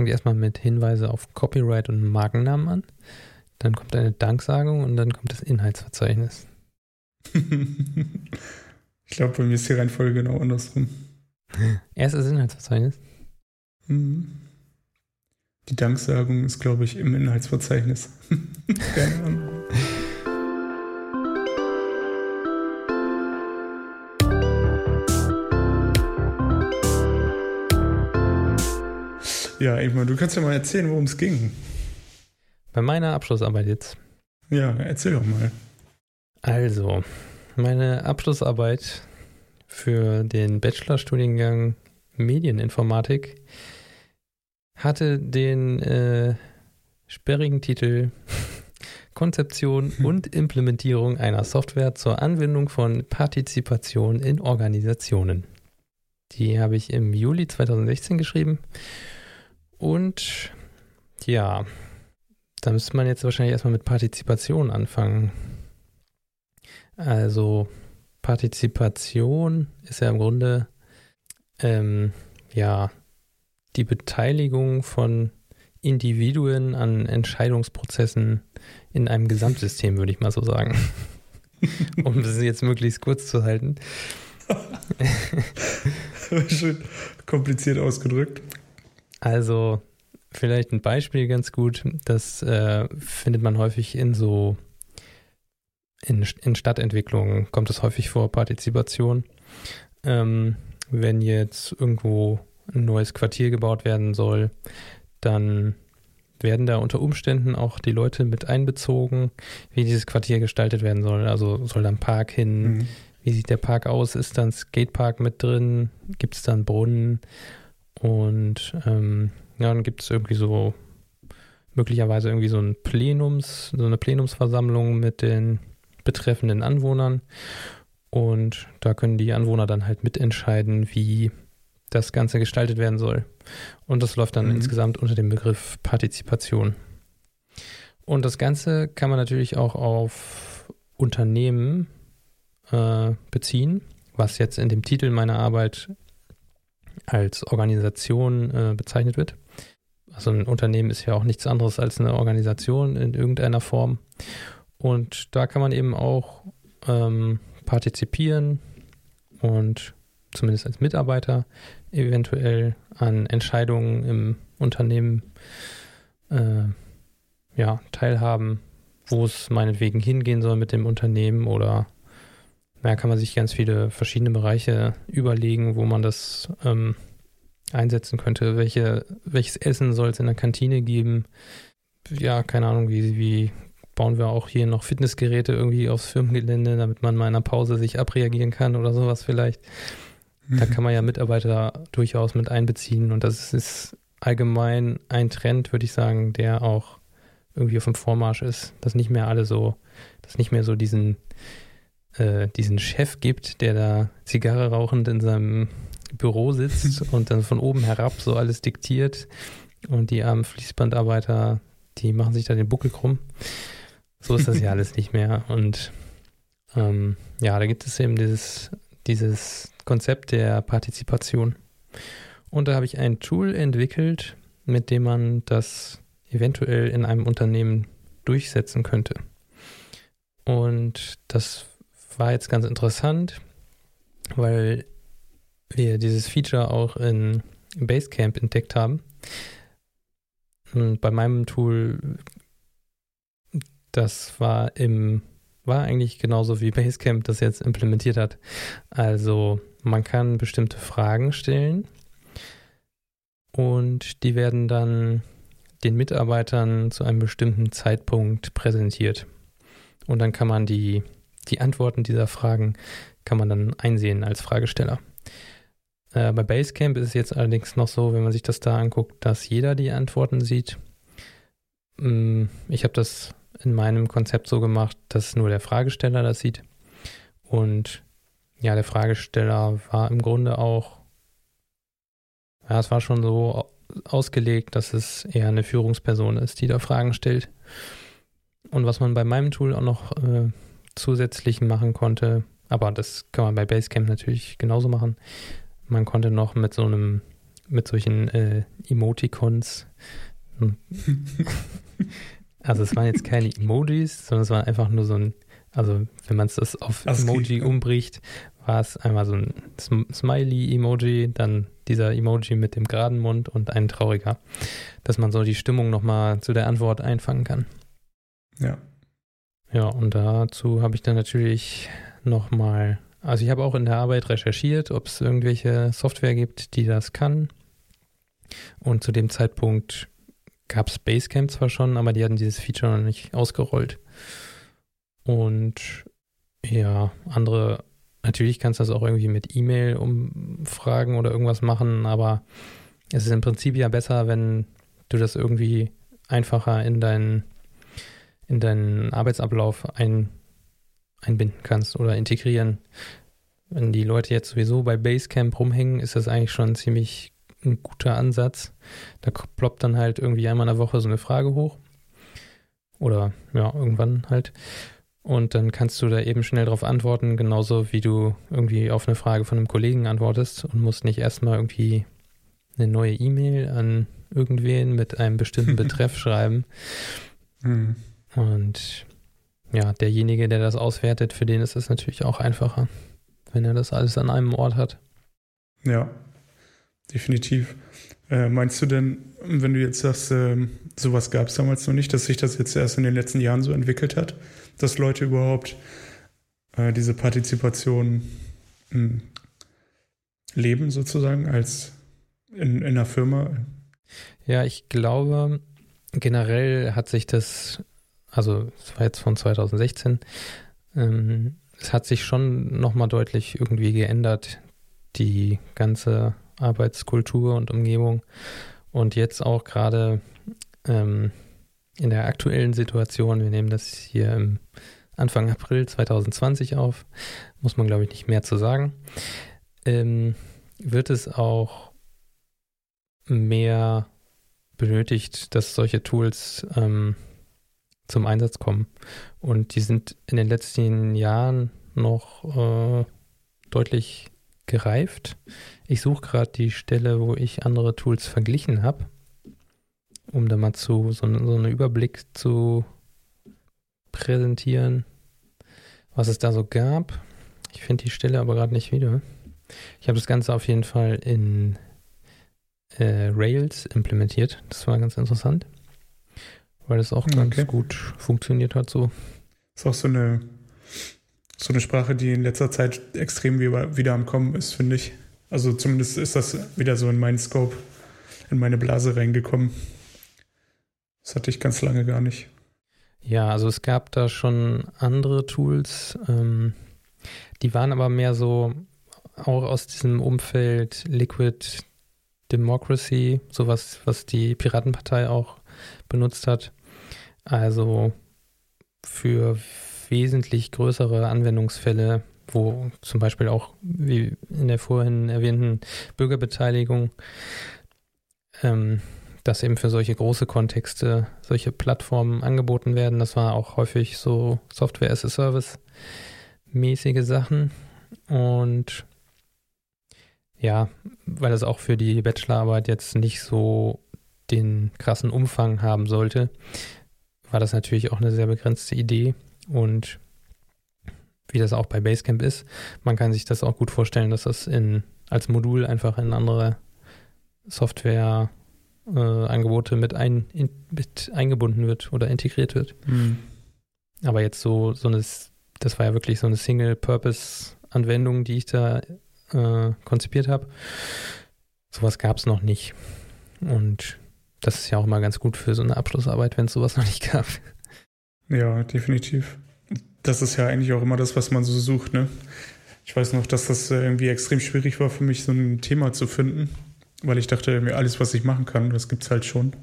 fängt erstmal mit Hinweise auf Copyright und Markennamen an. Dann kommt eine Danksagung und dann kommt das Inhaltsverzeichnis. ich glaube, bei mir ist die Reihenfolge genau andersrum. Erst das Inhaltsverzeichnis. Mhm. Die Danksagung ist, glaube ich, im Inhaltsverzeichnis. Keine Ahnung. Ja, Ingmar, du kannst ja mal erzählen, worum es ging. Bei meiner Abschlussarbeit jetzt. Ja, erzähl doch mal. Also, meine Abschlussarbeit für den Bachelorstudiengang Medieninformatik hatte den äh, sperrigen Titel Konzeption und Implementierung einer Software zur Anwendung von Partizipation in Organisationen. Die habe ich im Juli 2016 geschrieben und ja, da müsste man jetzt wahrscheinlich erstmal mit Partizipation anfangen. Also Partizipation ist ja im Grunde ähm, ja die Beteiligung von Individuen an Entscheidungsprozessen in einem Gesamtsystem, würde ich mal so sagen. um es jetzt möglichst kurz zu halten. Schön kompliziert ausgedrückt. Also vielleicht ein Beispiel ganz gut. Das äh, findet man häufig in so in, in Stadtentwicklungen kommt es häufig vor, Partizipation. Ähm, wenn jetzt irgendwo ein neues Quartier gebaut werden soll, dann werden da unter Umständen auch die Leute mit einbezogen, wie dieses Quartier gestaltet werden soll. Also soll da ein Park hin? Mhm. Wie sieht der Park aus? Ist da ein Skatepark mit drin? Gibt es da einen Brunnen? Und ähm, ja, dann gibt es irgendwie so möglicherweise irgendwie so ein Plenums, so eine Plenumsversammlung mit den betreffenden Anwohnern. Und da können die Anwohner dann halt mitentscheiden, wie das Ganze gestaltet werden soll. Und das läuft dann mhm. insgesamt unter dem Begriff Partizipation. Und das Ganze kann man natürlich auch auf Unternehmen äh, beziehen, was jetzt in dem Titel meiner Arbeit als Organisation äh, bezeichnet wird. Also ein Unternehmen ist ja auch nichts anderes als eine Organisation in irgendeiner Form. Und da kann man eben auch ähm, partizipieren und zumindest als Mitarbeiter eventuell an Entscheidungen im Unternehmen äh, ja, teilhaben, wo es meinetwegen hingehen soll mit dem Unternehmen oder da kann man sich ganz viele verschiedene Bereiche überlegen, wo man das ähm, einsetzen könnte. Welche, welches Essen soll es in der Kantine geben? Ja, keine Ahnung, wie, wie bauen wir auch hier noch Fitnessgeräte irgendwie aufs Firmengelände, damit man mal in einer Pause sich abreagieren kann oder sowas vielleicht. Da mhm. kann man ja Mitarbeiter durchaus mit einbeziehen und das ist allgemein ein Trend, würde ich sagen, der auch irgendwie auf dem Vormarsch ist, dass nicht mehr alle so, dass nicht mehr so diesen äh, diesen Chef gibt, der da Zigarre rauchend in seinem Büro sitzt und dann von oben herab so alles diktiert. Und die armen Fließbandarbeiter, die machen sich da den Buckel krumm. So ist das ja alles nicht mehr. Und ähm, ja, da gibt es eben dieses, dieses Konzept der Partizipation. Und da habe ich ein Tool entwickelt, mit dem man das eventuell in einem Unternehmen durchsetzen könnte. Und das war jetzt ganz interessant, weil wir dieses Feature auch in Basecamp entdeckt haben. Und bei meinem Tool, das war im, war eigentlich genauso wie Basecamp das jetzt implementiert hat. Also man kann bestimmte Fragen stellen und die werden dann den Mitarbeitern zu einem bestimmten Zeitpunkt präsentiert. Und dann kann man die die Antworten dieser Fragen kann man dann einsehen als Fragesteller. Äh, bei Basecamp ist es jetzt allerdings noch so, wenn man sich das da anguckt, dass jeder die Antworten sieht. Mm, ich habe das in meinem Konzept so gemacht, dass nur der Fragesteller das sieht. Und ja, der Fragesteller war im Grunde auch, ja, es war schon so ausgelegt, dass es eher eine Führungsperson ist, die da Fragen stellt. Und was man bei meinem Tool auch noch äh, zusätzlich machen konnte, aber das kann man bei Basecamp natürlich genauso machen. Man konnte noch mit so einem mit solchen äh, Emoticons. Hm. also es waren jetzt keine Emojis, sondern es war einfach nur so ein, also wenn man es auf ASCII, Emoji ja. umbricht, war es einmal so ein Smiley-Emoji, dann dieser Emoji mit dem geraden Mund und ein trauriger, dass man so die Stimmung nochmal zu der Antwort einfangen kann. Ja. Ja, und dazu habe ich dann natürlich nochmal, also ich habe auch in der Arbeit recherchiert, ob es irgendwelche Software gibt, die das kann. Und zu dem Zeitpunkt gab es Basecamp zwar schon, aber die hatten dieses Feature noch nicht ausgerollt. Und ja, andere, natürlich kannst du das auch irgendwie mit E-Mail umfragen oder irgendwas machen, aber es ist im Prinzip ja besser, wenn du das irgendwie einfacher in deinen, in deinen Arbeitsablauf ein, einbinden kannst oder integrieren. Wenn die Leute jetzt sowieso bei Basecamp rumhängen, ist das eigentlich schon ziemlich ein guter Ansatz. Da ploppt dann halt irgendwie einmal in der Woche so eine Frage hoch. Oder ja, irgendwann halt. Und dann kannst du da eben schnell drauf antworten, genauso wie du irgendwie auf eine Frage von einem Kollegen antwortest und musst nicht erstmal irgendwie eine neue E-Mail an irgendwen mit einem bestimmten Betreff schreiben. Mhm. Und ja, derjenige, der das auswertet, für den ist es natürlich auch einfacher, wenn er das alles an einem Ort hat. Ja, definitiv. Äh, meinst du denn, wenn du jetzt sagst, äh, sowas gab es damals noch nicht, dass sich das jetzt erst in den letzten Jahren so entwickelt hat, dass Leute überhaupt äh, diese Partizipation mh, hm, leben sozusagen als in, in einer Firma? Ja, ich glaube, generell hat sich das, also es war jetzt von 2016, ähm, es hat sich schon nochmal deutlich irgendwie geändert, die ganze Arbeitskultur und Umgebung. Und jetzt auch gerade ähm, in der aktuellen Situation, wir nehmen das hier im Anfang April 2020 auf, muss man glaube ich nicht mehr zu sagen, ähm, wird es auch mehr benötigt, dass solche Tools ähm, zum Einsatz kommen. Und die sind in den letzten Jahren noch äh, deutlich gereift. Ich suche gerade die Stelle, wo ich andere Tools verglichen habe, um da mal zu so, so einen Überblick zu präsentieren, was es da so gab. Ich finde die Stelle aber gerade nicht wieder. Ich habe das Ganze auf jeden Fall in äh, Rails implementiert. Das war ganz interessant, weil das auch ganz okay. gut funktioniert hat so. Ist auch so eine so eine Sprache, die in letzter Zeit extrem wieder am Kommen ist, finde ich. Also zumindest ist das wieder so in meinen Scope, in meine Blase reingekommen. Das hatte ich ganz lange gar nicht. Ja, also es gab da schon andere Tools, ähm, die waren aber mehr so auch aus diesem Umfeld Liquid Democracy, sowas, was die Piratenpartei auch benutzt hat. Also für wesentlich größere Anwendungsfälle, wo zum Beispiel auch, wie in der vorhin erwähnten Bürgerbeteiligung, ähm, dass eben für solche große Kontexte solche Plattformen angeboten werden. Das war auch häufig so Software as a Service mäßige Sachen. Und ja, weil das auch für die Bachelorarbeit jetzt nicht so den krassen Umfang haben sollte, war das natürlich auch eine sehr begrenzte Idee. Und wie das auch bei Basecamp ist, man kann sich das auch gut vorstellen, dass das in, als Modul einfach in andere Software-Angebote äh, mit, ein, in, mit eingebunden wird oder integriert wird. Mhm. Aber jetzt so, so eine, das war ja wirklich so eine Single-Purpose-Anwendung, die ich da äh, konzipiert habe. Sowas gab es noch nicht. Und das ist ja auch mal ganz gut für so eine Abschlussarbeit, wenn es sowas noch nicht gab. Ja, definitiv. Das ist ja eigentlich auch immer das, was man so sucht, ne? Ich weiß noch, dass das äh, irgendwie extrem schwierig war für mich, so ein Thema zu finden, weil ich dachte, irgendwie alles, was ich machen kann, das gibt's halt schon.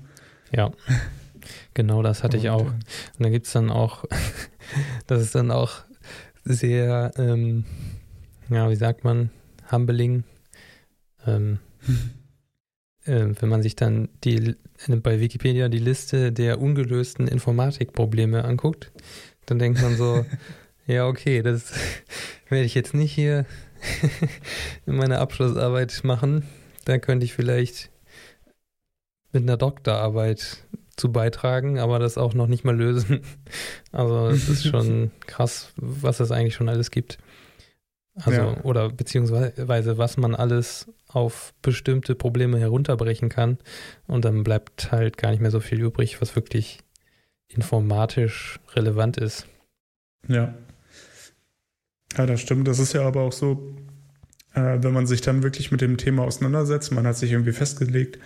Ja. Genau, das hatte Und, ich auch. Und dann gibt es dann auch, das ist dann auch sehr, ähm, ja, wie sagt man, humbling. Ähm, äh, wenn man sich dann die, bei Wikipedia die Liste der ungelösten Informatikprobleme anguckt, dann denkt man so, ja, okay, das werde ich jetzt nicht hier in meiner Abschlussarbeit machen. da könnte ich vielleicht mit einer Doktorarbeit zu beitragen, aber das auch noch nicht mal lösen. Also es ist schon krass, was es eigentlich schon alles gibt. Also, ja. oder beziehungsweise was man alles auf bestimmte Probleme herunterbrechen kann. Und dann bleibt halt gar nicht mehr so viel übrig, was wirklich informatisch relevant ist. Ja. Ja, das stimmt. Das ist ja aber auch so, äh, wenn man sich dann wirklich mit dem Thema auseinandersetzt, man hat sich irgendwie festgelegt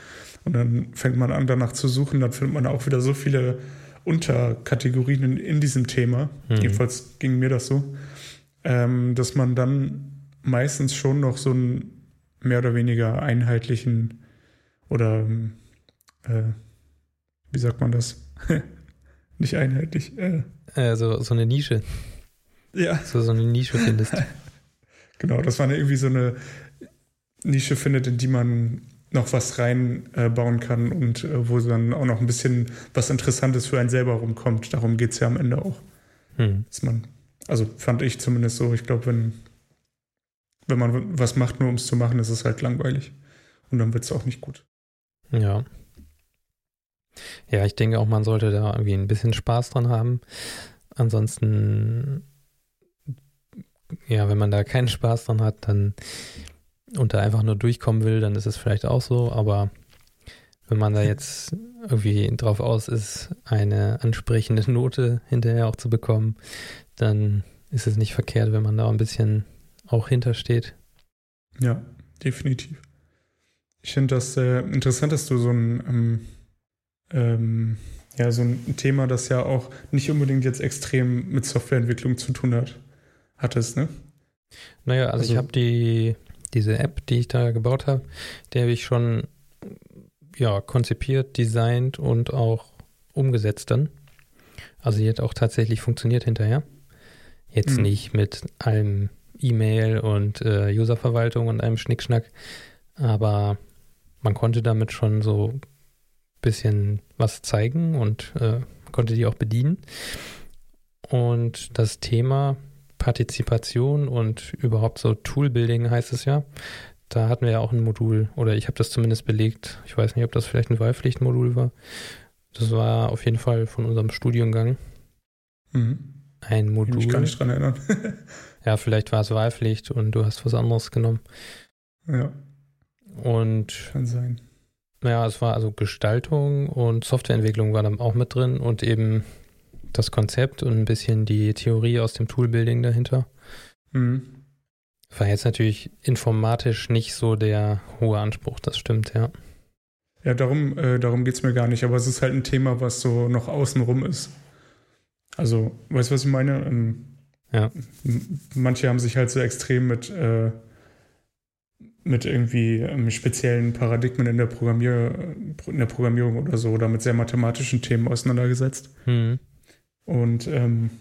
und dann fängt man an, danach zu suchen, dann findet man auch wieder so viele Unterkategorien in, in diesem Thema. Mhm. Jedenfalls ging mir das so ähm, dass man dann meistens schon noch so einen mehr oder weniger einheitlichen oder äh, wie sagt man das? Nicht einheitlich. Äh. Also so eine Nische. Ja. So, so eine Nische findest. genau, dass man irgendwie so eine Nische findet, in die man noch was reinbauen äh, kann und äh, wo dann auch noch ein bisschen was Interessantes für einen selber rumkommt. Darum geht es ja am Ende auch. Hm. Dass man also fand ich zumindest so. Ich glaube, wenn, wenn man was macht, nur um es zu machen, ist es halt langweilig. Und dann wird es auch nicht gut. Ja. Ja, ich denke auch, man sollte da irgendwie ein bisschen Spaß dran haben. Ansonsten, ja, wenn man da keinen Spaß dran hat, dann und da einfach nur durchkommen will, dann ist es vielleicht auch so. Aber wenn man da jetzt irgendwie drauf aus ist, eine ansprechende Note hinterher auch zu bekommen, dann ist es nicht verkehrt, wenn man da ein bisschen auch hintersteht. Ja, definitiv. Ich finde das äh, interessant, dass du so ein, ähm, ähm, ja, so ein Thema, das ja auch nicht unbedingt jetzt extrem mit Softwareentwicklung zu tun hat, hattest, ne? Naja, also, also ich habe die, diese App, die ich da gebaut habe, die habe ich schon ja, konzipiert, designt und auch umgesetzt dann. Also die hat auch tatsächlich funktioniert hinterher. Jetzt mhm. nicht mit allem E-Mail und äh, Userverwaltung und einem Schnickschnack, aber man konnte damit schon so ein bisschen was zeigen und äh, konnte die auch bedienen. Und das Thema Partizipation und überhaupt so Toolbuilding heißt es ja. Da hatten wir ja auch ein Modul, oder ich habe das zumindest belegt. Ich weiß nicht, ob das vielleicht ein Wahlpflichtmodul war. Das war auf jeden Fall von unserem Studiengang. Mhm ein Modul. Ich kann mich dran erinnern. ja, vielleicht war es Wahlpflicht und du hast was anderes genommen. Ja. Und. Kann sein. Naja, es war also Gestaltung und Softwareentwicklung war dann auch mit drin und eben das Konzept und ein bisschen die Theorie aus dem Toolbuilding dahinter. Mhm. War jetzt natürlich informatisch nicht so der hohe Anspruch, das stimmt, ja. Ja, darum, äh, darum geht es mir gar nicht, aber es ist halt ein Thema, was so noch außenrum ist. Also, weißt du, was ich meine? Ähm, ja. Manche haben sich halt so extrem mit, äh, mit irgendwie ähm, speziellen Paradigmen in der, Programmier in der Programmierung oder so oder mit sehr mathematischen Themen auseinandergesetzt. Mhm. Und ähm,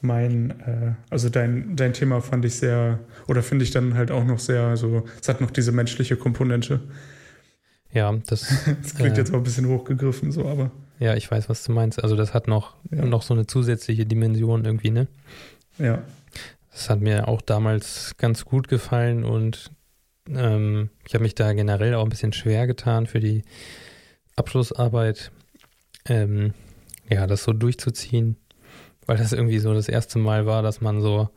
mein, äh, also dein, dein Thema fand ich sehr, oder finde ich dann halt auch noch sehr, so, es hat noch diese menschliche Komponente. Ja, das. das klingt äh, jetzt auch ein bisschen hochgegriffen, so, aber. Ja, ich weiß, was du meinst. Also das hat noch, ja. noch so eine zusätzliche Dimension irgendwie, ne? Ja. Das hat mir auch damals ganz gut gefallen und ähm, ich habe mich da generell auch ein bisschen schwer getan für die Abschlussarbeit, ähm, ja, das so durchzuziehen, weil das irgendwie so das erste Mal war, dass man so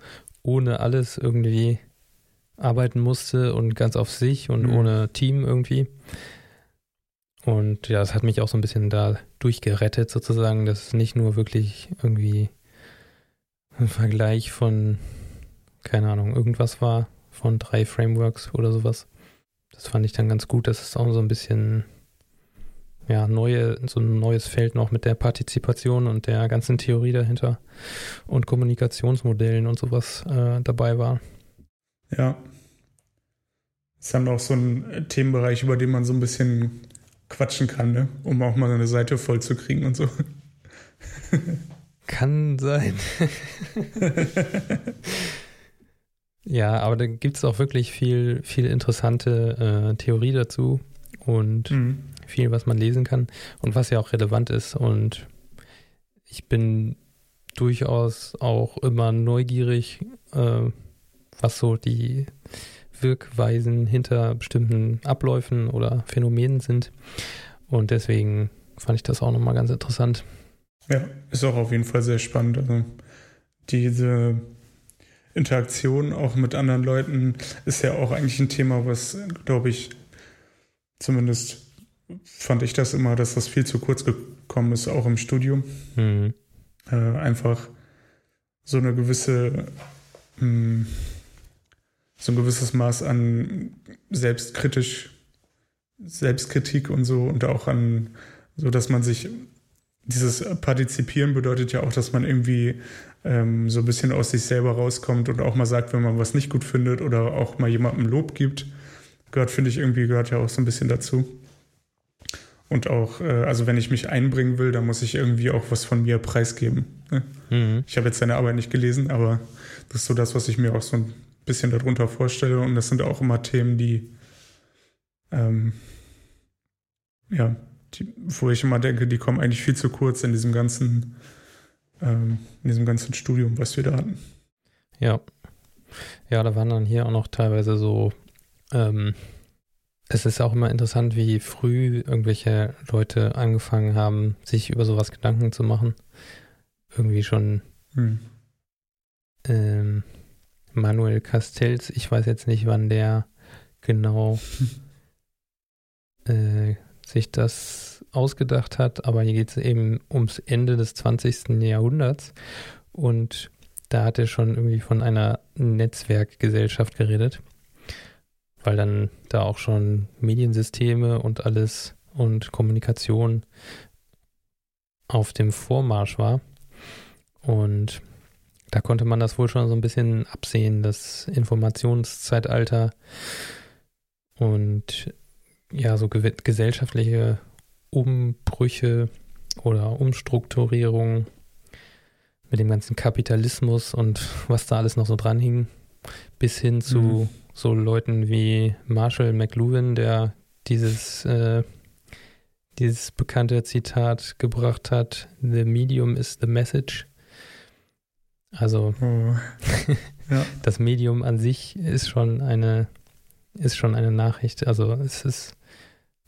ohne alles irgendwie arbeiten musste und ganz auf sich und mhm. ohne Team irgendwie. Und ja, es hat mich auch so ein bisschen da durchgerettet, sozusagen, dass es nicht nur wirklich irgendwie ein Vergleich von, keine Ahnung, irgendwas war, von drei Frameworks oder sowas. Das fand ich dann ganz gut, dass es auch so ein bisschen, ja, neue, so ein neues Feld noch mit der Partizipation und der ganzen Theorie dahinter und Kommunikationsmodellen und sowas äh, dabei war. Ja. Es ist dann auch so ein Themenbereich, über den man so ein bisschen quatschen kann, ne? um auch mal eine Seite voll zu kriegen und so. Kann sein. ja, aber da gibt es auch wirklich viel, viel interessante äh, Theorie dazu und mhm. viel, was man lesen kann und was ja auch relevant ist. Und ich bin durchaus auch immer neugierig, äh, was so die Wirkweisen hinter bestimmten Abläufen oder Phänomenen sind. Und deswegen fand ich das auch nochmal ganz interessant. Ja, ist auch auf jeden Fall sehr spannend. Also diese Interaktion auch mit anderen Leuten ist ja auch eigentlich ein Thema, was, glaube ich, zumindest fand ich das immer, dass das viel zu kurz gekommen ist, auch im Studium. Mhm. Äh, einfach so eine gewisse, mh, hm, so ein gewisses Maß an selbstkritisch, Selbstkritik und so und auch an, so dass man sich dieses Partizipieren bedeutet ja auch, dass man irgendwie ähm, so ein bisschen aus sich selber rauskommt und auch mal sagt, wenn man was nicht gut findet oder auch mal jemandem Lob gibt. Gehört, finde ich, irgendwie gehört ja auch so ein bisschen dazu. Und auch, äh, also wenn ich mich einbringen will, dann muss ich irgendwie auch was von mir preisgeben. Ne? Mhm. Ich habe jetzt seine Arbeit nicht gelesen, aber das ist so das, was ich mir auch so ein bisschen darunter vorstelle. Und das sind auch immer Themen, die, ähm, ja, die, wo ich immer denke, die kommen eigentlich viel zu kurz in diesem ganzen, ähm, in diesem ganzen Studium, was wir da hatten. Ja. Ja, da waren dann hier auch noch teilweise so, ähm, es ist auch immer interessant, wie früh irgendwelche Leute angefangen haben, sich über sowas Gedanken zu machen. Irgendwie schon hm. ähm, Manuel Castells, ich weiß jetzt nicht, wann der genau äh, sich das ausgedacht hat, aber hier geht es eben ums Ende des 20. Jahrhunderts und da hat er schon irgendwie von einer Netzwerkgesellschaft geredet, weil dann da auch schon Mediensysteme und alles und Kommunikation auf dem Vormarsch war. Und da konnte man das wohl schon so ein bisschen absehen, das Informationszeitalter und ja, so gesellschaftliche Umbrüche oder Umstrukturierung mit dem ganzen Kapitalismus und was da alles noch so dran hing, bis hin zu mhm. so Leuten wie Marshall McLuhan, der dieses, äh, dieses bekannte Zitat gebracht hat, The medium is the message. Also oh. ja. das Medium an sich ist schon eine ist schon eine Nachricht. Also es ist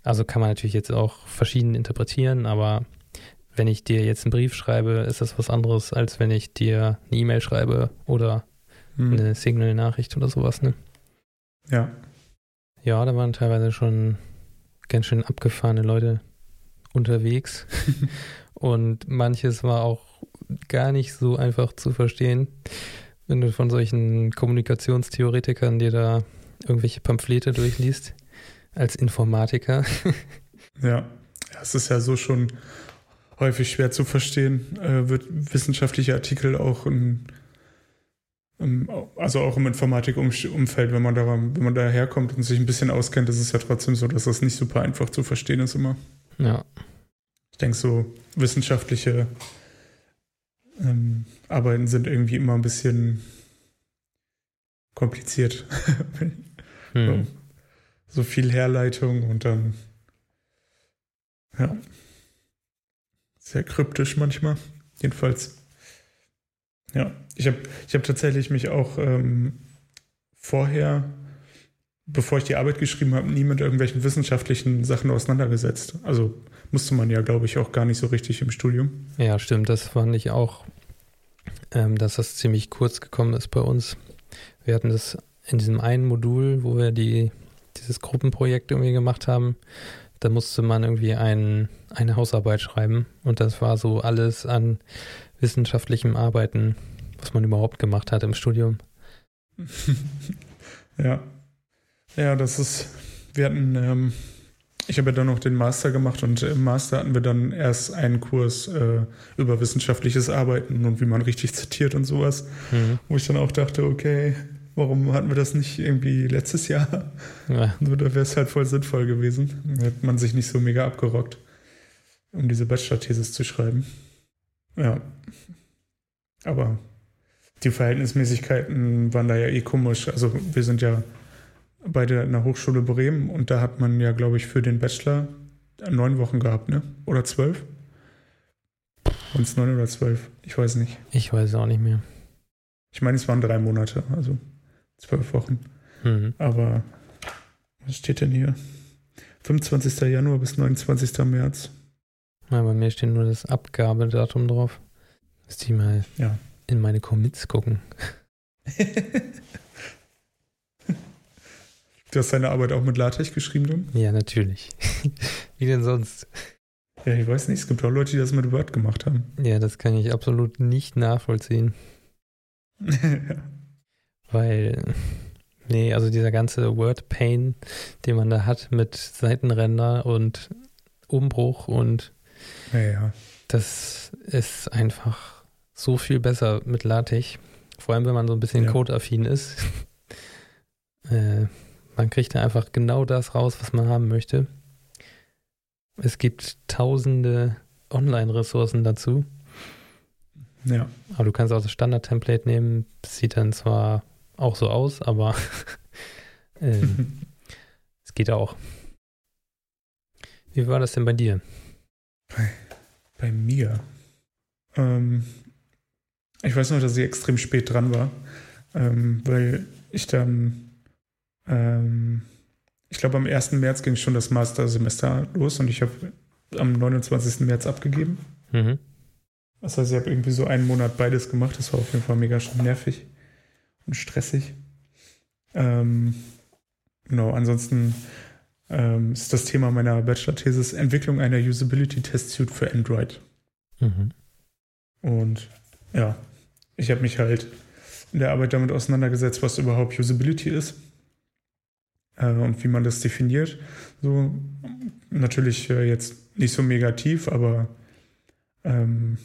also kann man natürlich jetzt auch verschieden interpretieren, aber wenn ich dir jetzt einen Brief schreibe, ist das was anderes, als wenn ich dir eine E-Mail schreibe oder hm. eine Signal-Nachricht oder sowas, ne? Ja. Ja, da waren teilweise schon ganz schön abgefahrene Leute unterwegs. Und manches war auch gar nicht so einfach zu verstehen, wenn du von solchen Kommunikationstheoretikern dir da irgendwelche Pamphlete durchliest als Informatiker. ja, es ist ja so schon häufig schwer zu verstehen, äh, wird wissenschaftliche Artikel auch in, im, also auch im Informatikumfeld, wenn man da, wenn man da herkommt und sich ein bisschen auskennt, ist es ja trotzdem so, dass das nicht super einfach zu verstehen ist immer. Ja. Ich denke, so wissenschaftliche ähm, Arbeiten sind irgendwie immer ein bisschen kompliziert. hm. so so viel Herleitung und dann, ja, sehr kryptisch manchmal. Jedenfalls, ja, ich habe ich hab tatsächlich mich auch ähm, vorher, bevor ich die Arbeit geschrieben habe, nie mit irgendwelchen wissenschaftlichen Sachen auseinandergesetzt. Also musste man ja, glaube ich, auch gar nicht so richtig im Studium. Ja, stimmt. Das fand ich auch, ähm, dass das ziemlich kurz gekommen ist bei uns. Wir hatten das in diesem einen Modul, wo wir die dieses Gruppenprojekt irgendwie gemacht haben, da musste man irgendwie ein, eine Hausarbeit schreiben und das war so alles an wissenschaftlichem Arbeiten, was man überhaupt gemacht hat im Studium. ja. Ja, das ist, wir hatten, ähm, ich habe ja dann noch den Master gemacht und im Master hatten wir dann erst einen Kurs äh, über wissenschaftliches Arbeiten und wie man richtig zitiert und sowas, mhm. wo ich dann auch dachte, okay, Warum hatten wir das nicht irgendwie letztes Jahr? Ja. da wäre es halt voll sinnvoll gewesen. Da hätte man sich nicht so mega abgerockt, um diese Bachelor-Thesis zu schreiben. Ja. Aber die Verhältnismäßigkeiten waren da ja eh komisch. Also wir sind ja in der Hochschule Bremen und da hat man ja, glaube ich, für den Bachelor neun Wochen gehabt, ne? Oder zwölf? Und es neun oder zwölf? Ich weiß nicht. Ich weiß auch nicht mehr. Ich meine, es waren drei Monate, also zwölf Wochen. Mhm. Aber was steht denn hier? 25. Januar bis 29. März. Ja, bei mir steht nur das Abgabedatum drauf. Müsste ich mal ja. in meine Commits gucken. du hast deine Arbeit auch mit LaTeX geschrieben, dann? Ja, natürlich. Wie denn sonst? Ja, ich weiß nicht. Es gibt auch Leute, die das mit Word gemacht haben. Ja, das kann ich absolut nicht nachvollziehen. ja. Weil, nee, also dieser ganze Word-Pain, den man da hat mit Seitenränder und Umbruch und ja, ja. das ist einfach so viel besser mit LaTeX. Vor allem, wenn man so ein bisschen ja. Code-affin ist. äh, man kriegt da einfach genau das raus, was man haben möchte. Es gibt tausende Online-Ressourcen dazu. Ja. Aber du kannst auch das Standard-Template nehmen. sieht dann zwar auch so aus, aber äh, es geht auch. Wie war das denn bei dir? Bei, bei mir? Ähm, ich weiß noch, dass ich extrem spät dran war, ähm, weil ich dann, ähm, ich glaube, am 1. März ging schon das Mastersemester los und ich habe am 29. März abgegeben. Mhm. Das heißt, ich habe irgendwie so einen Monat beides gemacht. Das war auf jeden Fall mega schon nervig und stressig. Ähm, genau, ansonsten ähm, ist das Thema meiner Bachelor-Thesis Entwicklung einer Usability-Test-Suite für Android. Mhm. Und ja, ich habe mich halt in der Arbeit damit auseinandergesetzt, was überhaupt Usability ist äh, und wie man das definiert. So natürlich äh, jetzt nicht so mega tief, aber ähm,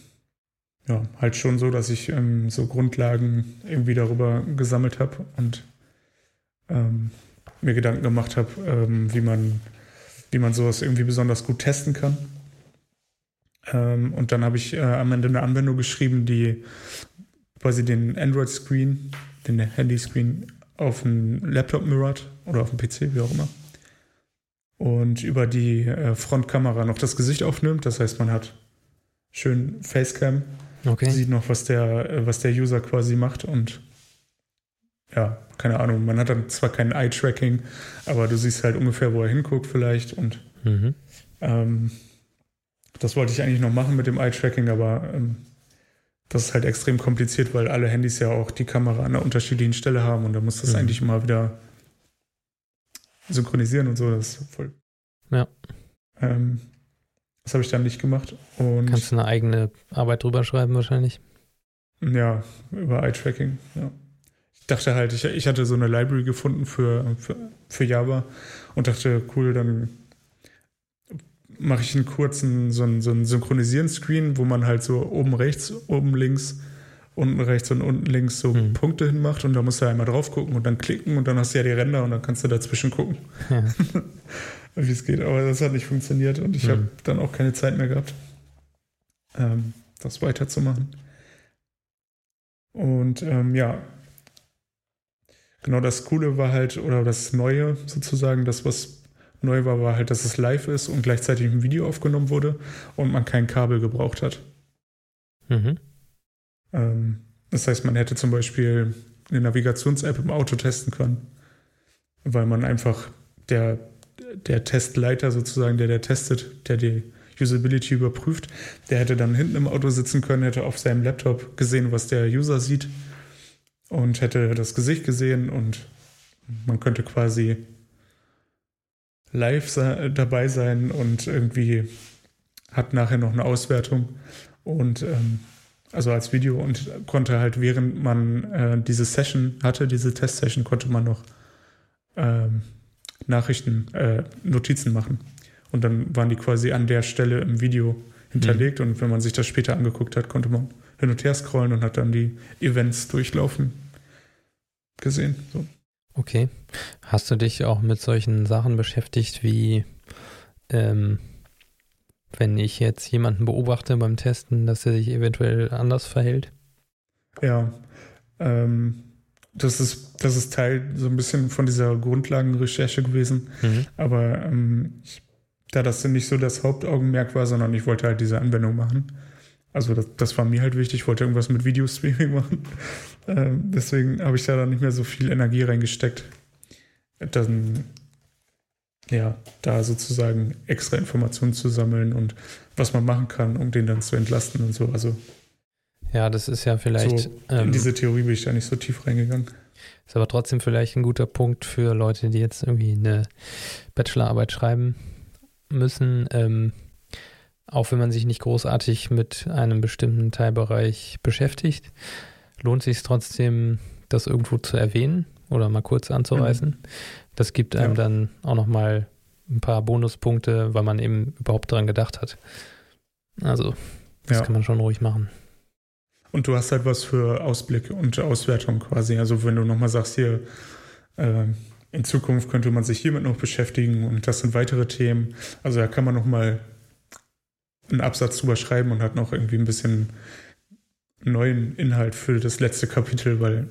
ja, halt schon so, dass ich ähm, so Grundlagen irgendwie darüber gesammelt habe und ähm, mir Gedanken gemacht habe, ähm, wie man wie man sowas irgendwie besonders gut testen kann. Ähm, und dann habe ich äh, am Ende eine Anwendung geschrieben, die quasi den Android-Screen, den Handy-Screen auf einen Laptop mirrort oder auf dem PC, wie auch immer. Und über die äh, Frontkamera noch das Gesicht aufnimmt. Das heißt, man hat schön Facecam, okay. sieht noch, was der, äh, was der User quasi macht und ja, keine Ahnung, man hat dann zwar kein Eye-Tracking, aber du siehst halt ungefähr, wo er hinguckt vielleicht und mhm. ähm, das wollte ich eigentlich noch machen mit dem Eye-Tracking, aber ähm, das ist halt extrem kompliziert, weil alle Handys ja auch die Kamera an einer unterschiedlichen Stelle haben und da muss das mhm. eigentlich immer wieder synchronisieren und so. Das ist voll. Ja. Ähm, das habe ich dann nicht gemacht. Und Kannst du eine eigene Arbeit drüber schreiben wahrscheinlich? Ja, über Eye-Tracking, ja. Ich dachte halt, ich, ich hatte so eine Library gefunden für, für, für Java und dachte, cool, dann mache ich einen kurzen, so einen, so einen Synchronisieren-Screen, wo man halt so oben rechts, oben links, unten rechts und unten links so mhm. Punkte hinmacht und da musst du einmal drauf gucken und dann klicken und dann hast du ja die Ränder und dann kannst du dazwischen gucken, ja. wie es geht. Aber das hat nicht funktioniert und ich mhm. habe dann auch keine Zeit mehr gehabt, ähm, das weiterzumachen. Und ähm, ja, genau das Coole war halt, oder das Neue sozusagen, das, was Neu war, war halt, dass es live ist und gleichzeitig ein Video aufgenommen wurde und man kein Kabel gebraucht hat. Mhm. Ähm, das heißt, man hätte zum Beispiel eine Navigations-App im Auto testen können, weil man einfach der, der Testleiter sozusagen, der der testet, der die Usability überprüft, der hätte dann hinten im Auto sitzen können, hätte auf seinem Laptop gesehen, was der User sieht und hätte das Gesicht gesehen und man könnte quasi live dabei sein und irgendwie hat nachher noch eine Auswertung und ähm, also als Video und konnte halt während man äh, diese Session hatte, diese Test-Session, konnte man noch ähm, Nachrichten, äh, Notizen machen. Und dann waren die quasi an der Stelle im Video hinterlegt mhm. und wenn man sich das später angeguckt hat, konnte man hin und her scrollen und hat dann die Events durchlaufen gesehen. So. Okay. Hast du dich auch mit solchen Sachen beschäftigt wie, ähm, wenn ich jetzt jemanden beobachte beim Testen, dass er sich eventuell anders verhält? Ja. Ähm, das ist, das ist Teil so ein bisschen von dieser Grundlagenrecherche gewesen. Mhm. Aber ähm, ich, da das nicht so das Hauptaugenmerk war, sondern ich wollte halt diese Anwendung machen. Also das, das war mir halt wichtig, ich wollte irgendwas mit Videostreaming machen. Ähm, deswegen habe ich da dann nicht mehr so viel Energie reingesteckt. dann ja, da sozusagen extra Informationen zu sammeln und was man machen kann, um den dann zu entlasten und so. Also ja, das ist ja vielleicht. So, in ähm, diese Theorie bin ich da nicht so tief reingegangen. Ist aber trotzdem vielleicht ein guter Punkt für Leute, die jetzt irgendwie eine Bachelorarbeit schreiben müssen. Ähm, auch wenn man sich nicht großartig mit einem bestimmten Teilbereich beschäftigt, lohnt sich es trotzdem, das irgendwo zu erwähnen oder mal kurz anzureißen. Mhm. Das gibt einem ja. dann auch nochmal ein paar Bonuspunkte, weil man eben überhaupt daran gedacht hat. Also, das ja. kann man schon ruhig machen. Und du hast halt was für Ausblick und Auswertung quasi. Also wenn du nochmal sagst, hier, äh, in Zukunft könnte man sich hiermit noch beschäftigen und das sind weitere Themen. Also da kann man nochmal einen Absatz drüber schreiben und hat noch irgendwie ein bisschen neuen Inhalt für das letzte Kapitel, weil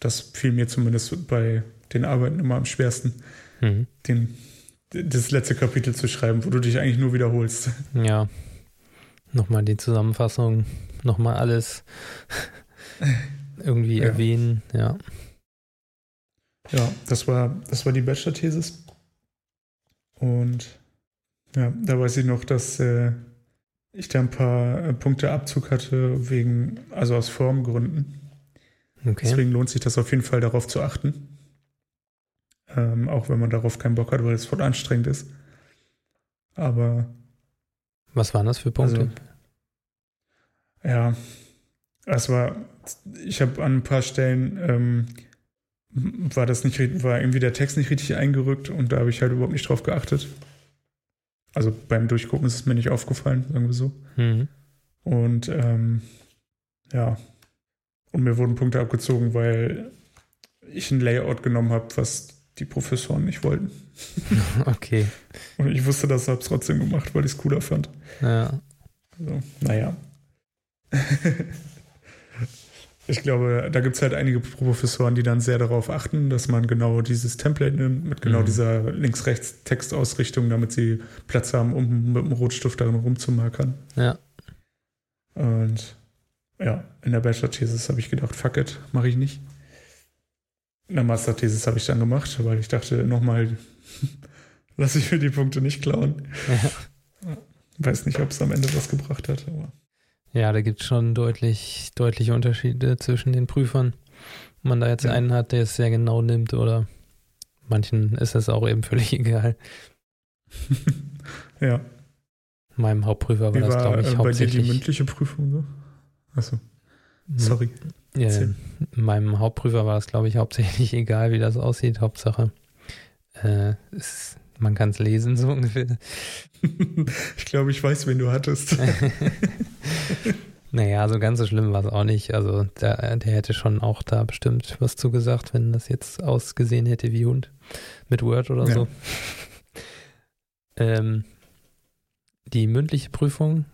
das fiel mir zumindest bei den Arbeiten immer am schwersten, mhm. den, das letzte Kapitel zu schreiben, wo du dich eigentlich nur wiederholst. Ja. Nochmal die Zusammenfassung, nochmal alles irgendwie ja. erwähnen, ja. Ja, das war, das war die Bachelor-Thesis. Und ja, da weiß ich noch, dass äh, ich da ein paar äh, Punkte Abzug hatte, wegen, also aus Formgründen. Okay. Deswegen lohnt sich das auf jeden Fall darauf zu achten. Ähm, auch wenn man darauf keinen Bock hat, weil es voll anstrengend ist. Aber. Was waren das für Punkte? Also, ja, es war, ich habe an ein paar Stellen ähm, war das nicht, war irgendwie der Text nicht richtig eingerückt und da habe ich halt überhaupt nicht drauf geachtet. Also beim Durchgucken ist es mir nicht aufgefallen, sagen wir so. Mhm. Und ähm, ja, und mir wurden Punkte abgezogen, weil ich ein Layout genommen habe, was die Professoren nicht wollten. Okay. Und ich wusste das, habe es trotzdem gemacht, weil ich es cooler fand. Ja. Also, naja. ich glaube, da gibt es halt einige Professoren, die dann sehr darauf achten, dass man genau dieses Template nimmt, mit genau mhm. dieser Links-Rechts-Textausrichtung, damit sie Platz haben, um mit dem Rotstift darin rumzumarkern. Ja. Und ja, in der Bachelor-Thesis habe ich gedacht, fuck it, mache ich nicht. In der Master-Thesis habe ich dann gemacht, weil ich dachte, nochmal, lasse ich mir die Punkte nicht klauen. Ja. Weiß nicht, ob es am Ende was gebracht hat. Aber. Ja, da gibt es schon deutlich, deutliche Unterschiede zwischen den Prüfern. Ob man da jetzt ja. einen hat, der es sehr genau nimmt oder manchen ist es auch eben völlig egal. ja. Meinem Hauptprüfer war Wie das, glaube ich, äh, hauptsächlich. Bei dir die mündliche Prüfung so? Achso. Sorry. Ja, meinem Hauptprüfer war es, glaube ich, hauptsächlich egal, wie das aussieht. Hauptsache, äh, es, man kann es lesen, so ungefähr. ich glaube, ich weiß, wen du hattest. naja, so ganz so schlimm war es auch nicht. Also der, der hätte schon auch da bestimmt was zugesagt, wenn das jetzt ausgesehen hätte wie Hund mit Word oder ja. so. ähm, die mündliche Prüfung,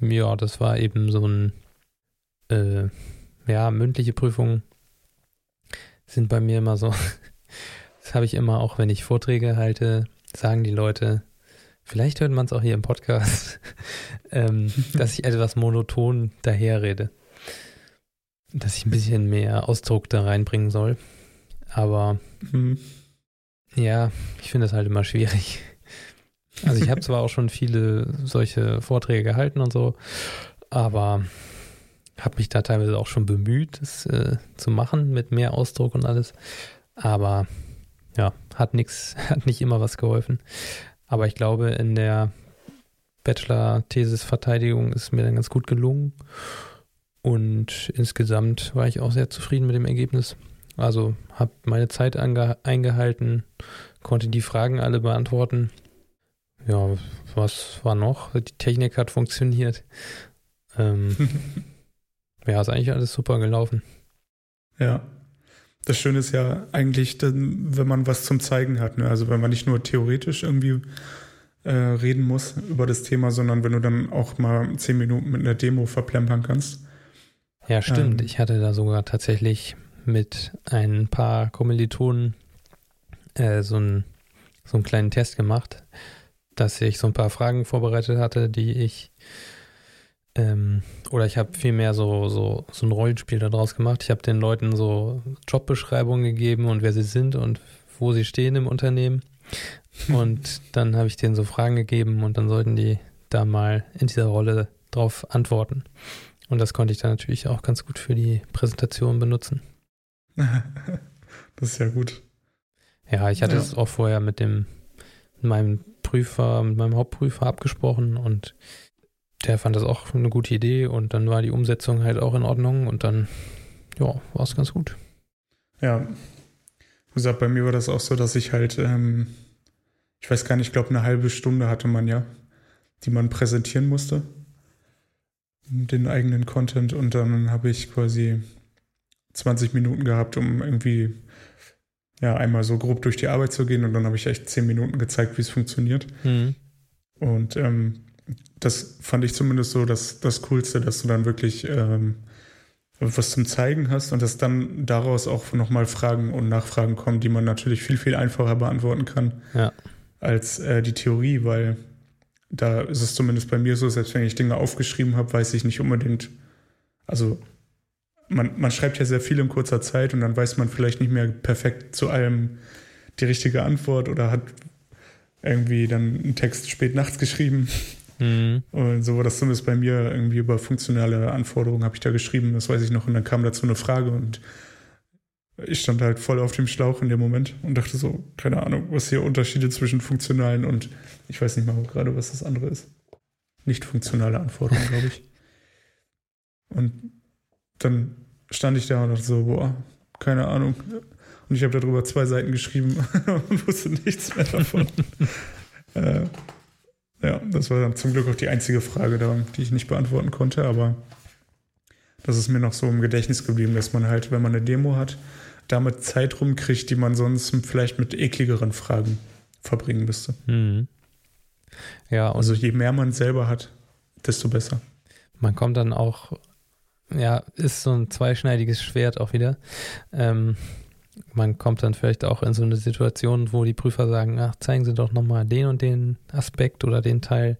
ja, das war eben so ein äh, ja, mündliche Prüfungen sind bei mir immer so. Das habe ich immer auch, wenn ich Vorträge halte, sagen die Leute, vielleicht hört man es auch hier im Podcast, ähm, dass ich etwas monoton daherrede. Dass ich ein bisschen mehr Ausdruck da reinbringen soll. Aber mhm. ja, ich finde das halt immer schwierig. Also ich habe zwar auch schon viele solche Vorträge gehalten und so, aber habe mich da teilweise auch schon bemüht, es äh, zu machen mit mehr Ausdruck und alles. Aber ja, hat nichts, hat nicht immer was geholfen. Aber ich glaube, in der Bachelor-Thesis-Verteidigung ist mir dann ganz gut gelungen. Und insgesamt war ich auch sehr zufrieden mit dem Ergebnis. Also habe meine Zeit eingehalten, konnte die Fragen alle beantworten. Ja, was war noch? Die Technik hat funktioniert. Ähm, Ja, ist eigentlich alles super gelaufen. Ja. Das Schöne ist ja eigentlich, wenn man was zum Zeigen hat. Ne? Also wenn man nicht nur theoretisch irgendwie äh, reden muss über das Thema, sondern wenn du dann auch mal zehn Minuten mit einer Demo verplempern kannst. Ja, stimmt. Ähm, ich hatte da sogar tatsächlich mit ein paar Kommilitonen äh, so, ein, so einen kleinen Test gemacht, dass ich so ein paar Fragen vorbereitet hatte, die ich ähm, oder ich habe vielmehr so, so, so ein Rollenspiel daraus gemacht. Ich habe den Leuten so Jobbeschreibungen gegeben und wer sie sind und wo sie stehen im Unternehmen. Und dann habe ich denen so Fragen gegeben und dann sollten die da mal in dieser Rolle drauf antworten. Und das konnte ich dann natürlich auch ganz gut für die Präsentation benutzen. das ist ja gut. Ja, ich hatte es auch vorher mit dem mit meinem Prüfer, mit meinem Hauptprüfer abgesprochen und der fand das auch eine gute Idee und dann war die Umsetzung halt auch in Ordnung und dann, ja, war es ganz gut. Ja, wie gesagt, bei mir war das auch so, dass ich halt, ähm, ich weiß gar nicht, ich glaube, eine halbe Stunde hatte man ja, die man präsentieren musste, den eigenen Content und dann habe ich quasi 20 Minuten gehabt, um irgendwie ja einmal so grob durch die Arbeit zu gehen und dann habe ich echt 10 Minuten gezeigt, wie es funktioniert. Mhm. Und ähm, das fand ich zumindest so das, das Coolste, dass du dann wirklich ähm, was zum Zeigen hast und dass dann daraus auch nochmal Fragen und Nachfragen kommen, die man natürlich viel, viel einfacher beantworten kann ja. als äh, die Theorie, weil da ist es zumindest bei mir so, selbst wenn ich Dinge aufgeschrieben habe, weiß ich nicht unbedingt, also man, man schreibt ja sehr viel in kurzer Zeit und dann weiß man vielleicht nicht mehr perfekt zu allem die richtige Antwort oder hat irgendwie dann einen Text spät nachts geschrieben. Mhm. Und so war das zumindest bei mir irgendwie über funktionale Anforderungen habe ich da geschrieben, das weiß ich noch. Und dann kam dazu eine Frage und ich stand halt voll auf dem Schlauch in dem Moment und dachte so, keine Ahnung, was hier Unterschiede zwischen funktionalen und ich weiß nicht mal gerade, was das andere ist. Nicht funktionale Anforderungen, glaube ich. Und dann stand ich da und dachte so, boah, keine Ahnung. Und ich habe darüber zwei Seiten geschrieben und wusste nichts mehr davon. äh, ja, das war dann zum Glück auch die einzige Frage, die ich nicht beantworten konnte, aber das ist mir noch so im Gedächtnis geblieben, dass man halt, wenn man eine Demo hat, damit Zeit rumkriegt, die man sonst vielleicht mit ekligeren Fragen verbringen müsste. Mhm. Ja, also je mehr man selber hat, desto besser. Man kommt dann auch ja, ist so ein zweischneidiges Schwert auch wieder. Ähm, man kommt dann vielleicht auch in so eine Situation, wo die Prüfer sagen, ach, zeigen Sie doch nochmal den und den Aspekt oder den Teil.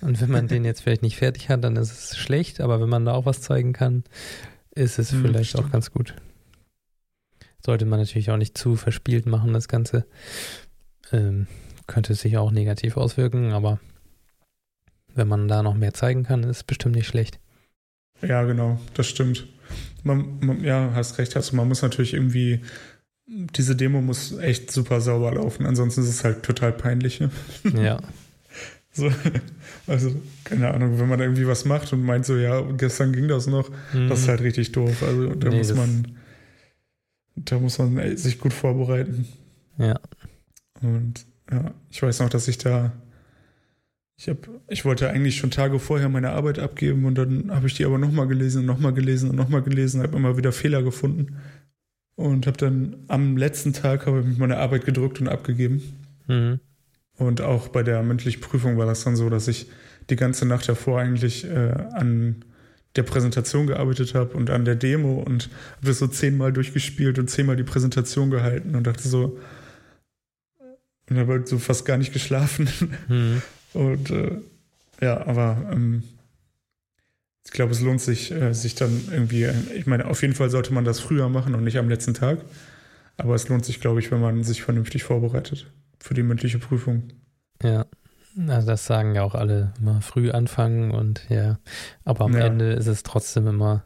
Und wenn man den jetzt vielleicht nicht fertig hat, dann ist es schlecht, aber wenn man da auch was zeigen kann, ist es hm, vielleicht stimmt. auch ganz gut. Sollte man natürlich auch nicht zu verspielt machen, das Ganze. Ähm, könnte sich auch negativ auswirken, aber wenn man da noch mehr zeigen kann, ist es bestimmt nicht schlecht. Ja, genau, das stimmt. Man, man, ja, hast recht, also man muss natürlich irgendwie, diese Demo muss echt super sauber laufen, ansonsten ist es halt total peinlich. Ne? Ja. So, also, keine Ahnung, wenn man irgendwie was macht und meint so, ja, gestern ging das noch, mhm. das ist halt richtig doof. Also da nee, muss man, da muss man sich gut vorbereiten. Ja. Und ja, ich weiß noch, dass ich da ich, hab, ich wollte eigentlich schon Tage vorher meine Arbeit abgeben und dann habe ich die aber nochmal gelesen und nochmal gelesen und nochmal gelesen, habe immer wieder Fehler gefunden und habe dann am letzten Tag habe ich meine Arbeit gedruckt und abgegeben. Mhm. Und auch bei der mündlichen Prüfung war das dann so, dass ich die ganze Nacht davor eigentlich äh, an der Präsentation gearbeitet habe und an der Demo und habe das so zehnmal durchgespielt und zehnmal die Präsentation gehalten und dachte so, und habe halt so fast gar nicht geschlafen. Mhm. Und äh, ja, aber ähm, ich glaube, es lohnt sich, äh, sich dann irgendwie, äh, ich meine, auf jeden Fall sollte man das früher machen und nicht am letzten Tag. Aber es lohnt sich, glaube ich, wenn man sich vernünftig vorbereitet für die mündliche Prüfung. Ja, also das sagen ja auch alle, immer früh anfangen und ja, aber am ja. Ende ist es trotzdem immer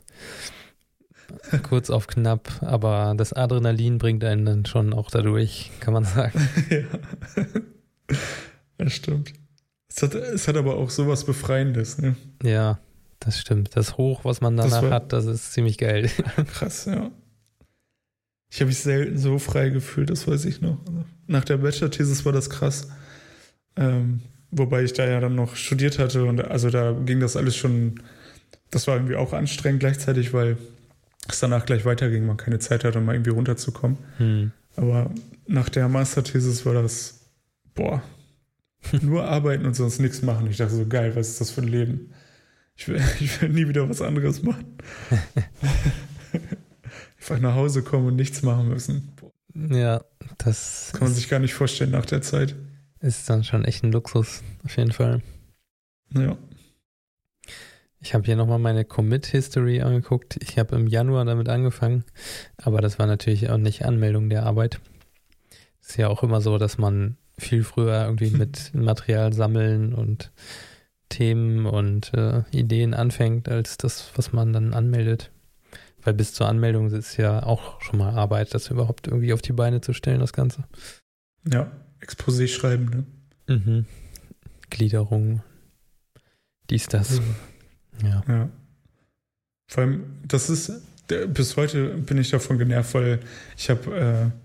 kurz auf knapp, aber das Adrenalin bringt einen dann schon auch dadurch, kann man sagen. ja, das stimmt. Es hat, es hat aber auch sowas Befreiendes, ne? Ja, das stimmt. Das Hoch, was man danach das war, hat, das ist ziemlich geil. Krass, ja. Ich habe mich selten so frei gefühlt, das weiß ich noch. Nach der Bachelor-Thesis war das krass. Ähm, wobei ich da ja dann noch studiert hatte und also da ging das alles schon, das war irgendwie auch anstrengend gleichzeitig, weil es danach gleich weiterging, man keine Zeit hatte, um mal irgendwie runterzukommen. Hm. Aber nach der Master-Thesis war das, boah, nur arbeiten und sonst nichts machen. Ich dachte so, geil, was ist das für ein Leben? Ich will, ich will nie wieder was anderes machen. Einfach nach Hause kommen und nichts machen müssen. Ja, das kann man sich gar nicht vorstellen nach der Zeit. Ist dann schon echt ein Luxus, auf jeden Fall. Ja. Ich habe hier nochmal meine Commit-History angeguckt. Ich habe im Januar damit angefangen, aber das war natürlich auch nicht Anmeldung der Arbeit. Ist ja auch immer so, dass man viel früher irgendwie mit Material sammeln und Themen und äh, Ideen anfängt, als das, was man dann anmeldet. Weil bis zur Anmeldung ist ja auch schon mal Arbeit, das überhaupt irgendwie auf die Beine zu stellen, das Ganze. Ja, Exposé schreiben, ne? Mhm. Gliederung, dies, das. Mhm. Ja. ja. Vor allem, das ist, bis heute bin ich davon genervt, weil ich habe, äh,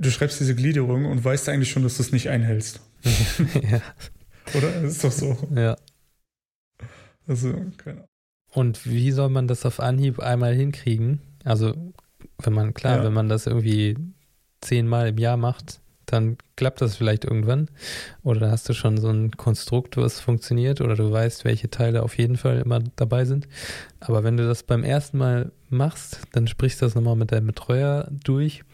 du schreibst diese Gliederung und weißt eigentlich schon, dass du es nicht einhältst. ja. Oder? Das ist doch so. Ja. Also, keine Ahnung. Und wie soll man das auf Anhieb einmal hinkriegen? Also, wenn man, klar, ja. wenn man das irgendwie zehnmal im Jahr macht, dann klappt das vielleicht irgendwann. Oder hast du schon so ein Konstrukt, was funktioniert, oder du weißt, welche Teile auf jeden Fall immer dabei sind. Aber wenn du das beim ersten Mal machst, dann sprichst du das nochmal mit deinem Betreuer durch.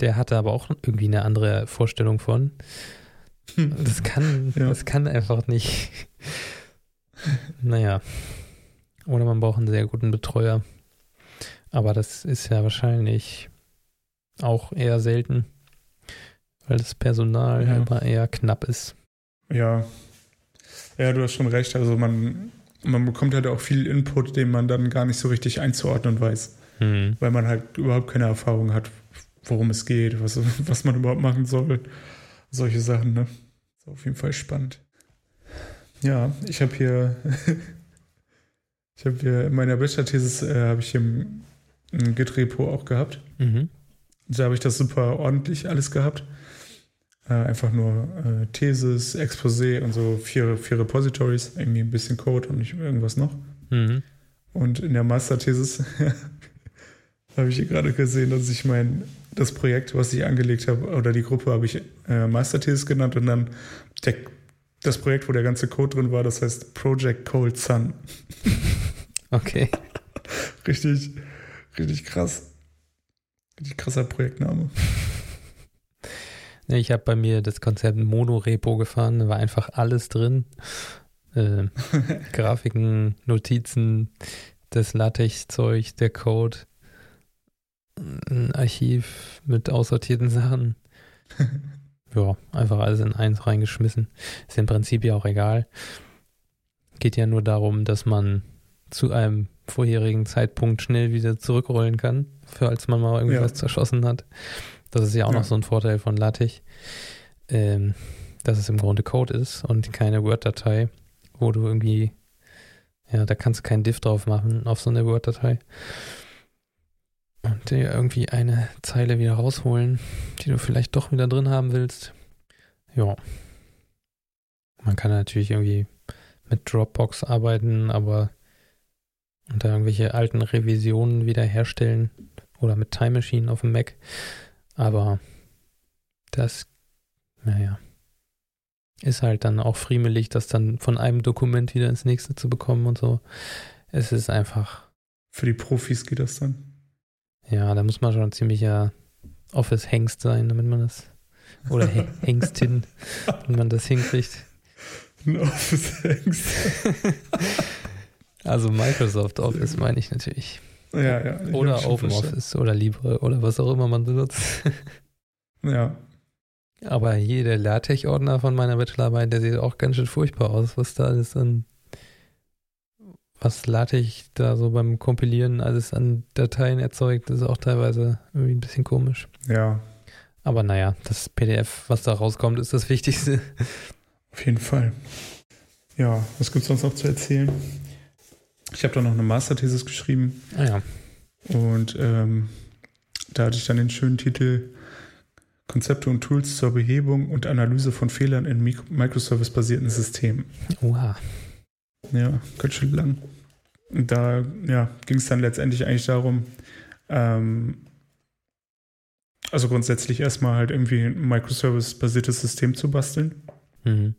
Der hatte aber auch irgendwie eine andere Vorstellung von. Das kann, ja. das kann einfach nicht. Naja. Oder man braucht einen sehr guten Betreuer. Aber das ist ja wahrscheinlich auch eher selten, weil das Personal ja. immer eher knapp ist. Ja. Ja, du hast schon recht. Also man, man bekommt halt auch viel Input, den man dann gar nicht so richtig einzuordnen weiß. Hm. Weil man halt überhaupt keine Erfahrung hat, worum es geht, was, was man überhaupt machen soll. Solche Sachen, ne? Ist auf jeden Fall spannend. Ja, ich habe hier, ich habe hier in meiner Bachelor-Thesis äh, habe ich hier ein, Git-Repo auch gehabt. Mhm. Da habe ich das super ordentlich alles gehabt. Äh, einfach nur äh, Thesis, Exposé und so vier, vier Repositories, irgendwie ein bisschen Code und nicht irgendwas noch. Mhm. Und in der Masterthesis habe ich hier gerade gesehen, dass ich mein das Projekt, was ich angelegt habe, oder die Gruppe habe ich äh, Masterthesis genannt und dann der, das Projekt, wo der ganze Code drin war, das heißt Project Cold Sun. Okay. richtig, richtig krass. Richtig krasser Projektname. Ich habe bei mir das Konzept Monorepo gefahren, da war einfach alles drin. Äh, Grafiken, Notizen, das LaTeX-Zeug, der Code, ein Archiv mit aussortierten Sachen. ja, einfach alles in eins reingeschmissen. Ist im Prinzip ja auch egal. Geht ja nur darum, dass man zu einem vorherigen Zeitpunkt schnell wieder zurückrollen kann, für als man mal irgendwas ja. zerschossen hat. Das ist ja auch ja. noch so ein Vorteil von LaTeX, ähm, dass es im Grunde Code ist und keine Word-Datei, wo du irgendwie, ja, da kannst du keinen Diff drauf machen auf so eine Word-Datei und dir irgendwie eine Zeile wieder rausholen, die du vielleicht doch wieder drin haben willst. Ja. Man kann natürlich irgendwie mit Dropbox arbeiten, aber unter irgendwelche alten Revisionen wiederherstellen oder mit Time Machine auf dem Mac. Aber das, naja, ist halt dann auch friemelig, das dann von einem Dokument wieder ins nächste zu bekommen und so. Es ist einfach. Für die Profis geht das dann. Ja, da muss man schon ziemlicher Office-Hengst sein, damit man das. Oder Hengstin, wenn man das hinkriegt. Ein Office-Hengst. also Microsoft Office meine ich natürlich. Ja, ja. Oder OpenOffice oder Libre oder was auch immer man benutzt. ja. Aber hier der LaTeX-Ordner von meiner Bachelorarbeit, der sieht auch ganz schön furchtbar aus, was da alles an was LaTeX da so beim Kompilieren alles an Dateien erzeugt, ist auch teilweise irgendwie ein bisschen komisch. Ja. Aber naja, das PDF, was da rauskommt, ist das Wichtigste. Auf jeden Fall. Ja, was gibt es sonst noch zu erzählen? Ich habe da noch eine Masterthesis geschrieben. Ah ja. Und ähm, da hatte ich dann den schönen Titel Konzepte und Tools zur Behebung und Analyse von Fehlern in Microservice-basierten Systemen. Oha. Ja, ganz schön lang. Und da ja, ging es dann letztendlich eigentlich darum, ähm, also grundsätzlich erstmal halt irgendwie ein Microservice-basiertes System zu basteln. Mhm.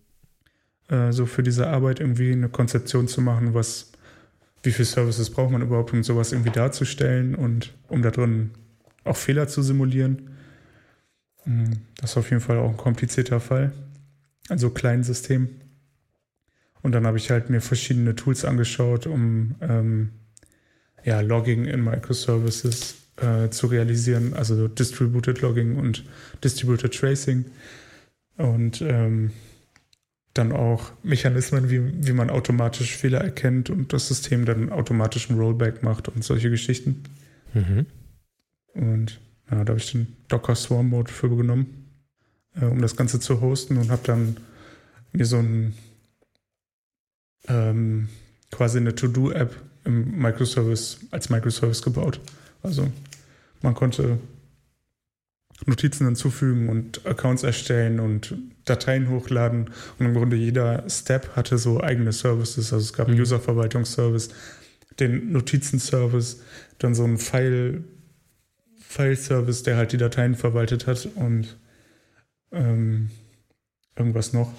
Äh, so für diese Arbeit irgendwie eine Konzeption zu machen, was, wie viele Services braucht man überhaupt, um sowas irgendwie darzustellen und um da drin auch Fehler zu simulieren. Mhm. Das ist auf jeden Fall auch ein komplizierter Fall. Also kleinen System. Und dann habe ich halt mir verschiedene Tools angeschaut, um ähm, ja, Logging in Microservices äh, zu realisieren, also Distributed Logging und Distributed Tracing und ähm, dann auch Mechanismen, wie, wie man automatisch Fehler erkennt und das System dann automatisch ein Rollback macht und solche Geschichten. Mhm. Und ja, da habe ich den Docker Swarm Mode für genommen, äh, um das Ganze zu hosten und habe dann mir so ein ähm, quasi eine To-Do-App im Microservice als Microservice gebaut. Also man konnte Notizen hinzufügen und Accounts erstellen und Dateien hochladen. Und im Grunde jeder Step hatte so eigene Services. Also es gab einen mhm. User-Verwaltungsservice, den Notizen-Service, dann so einen File, File-Service, der halt die Dateien verwaltet hat und ähm, irgendwas noch.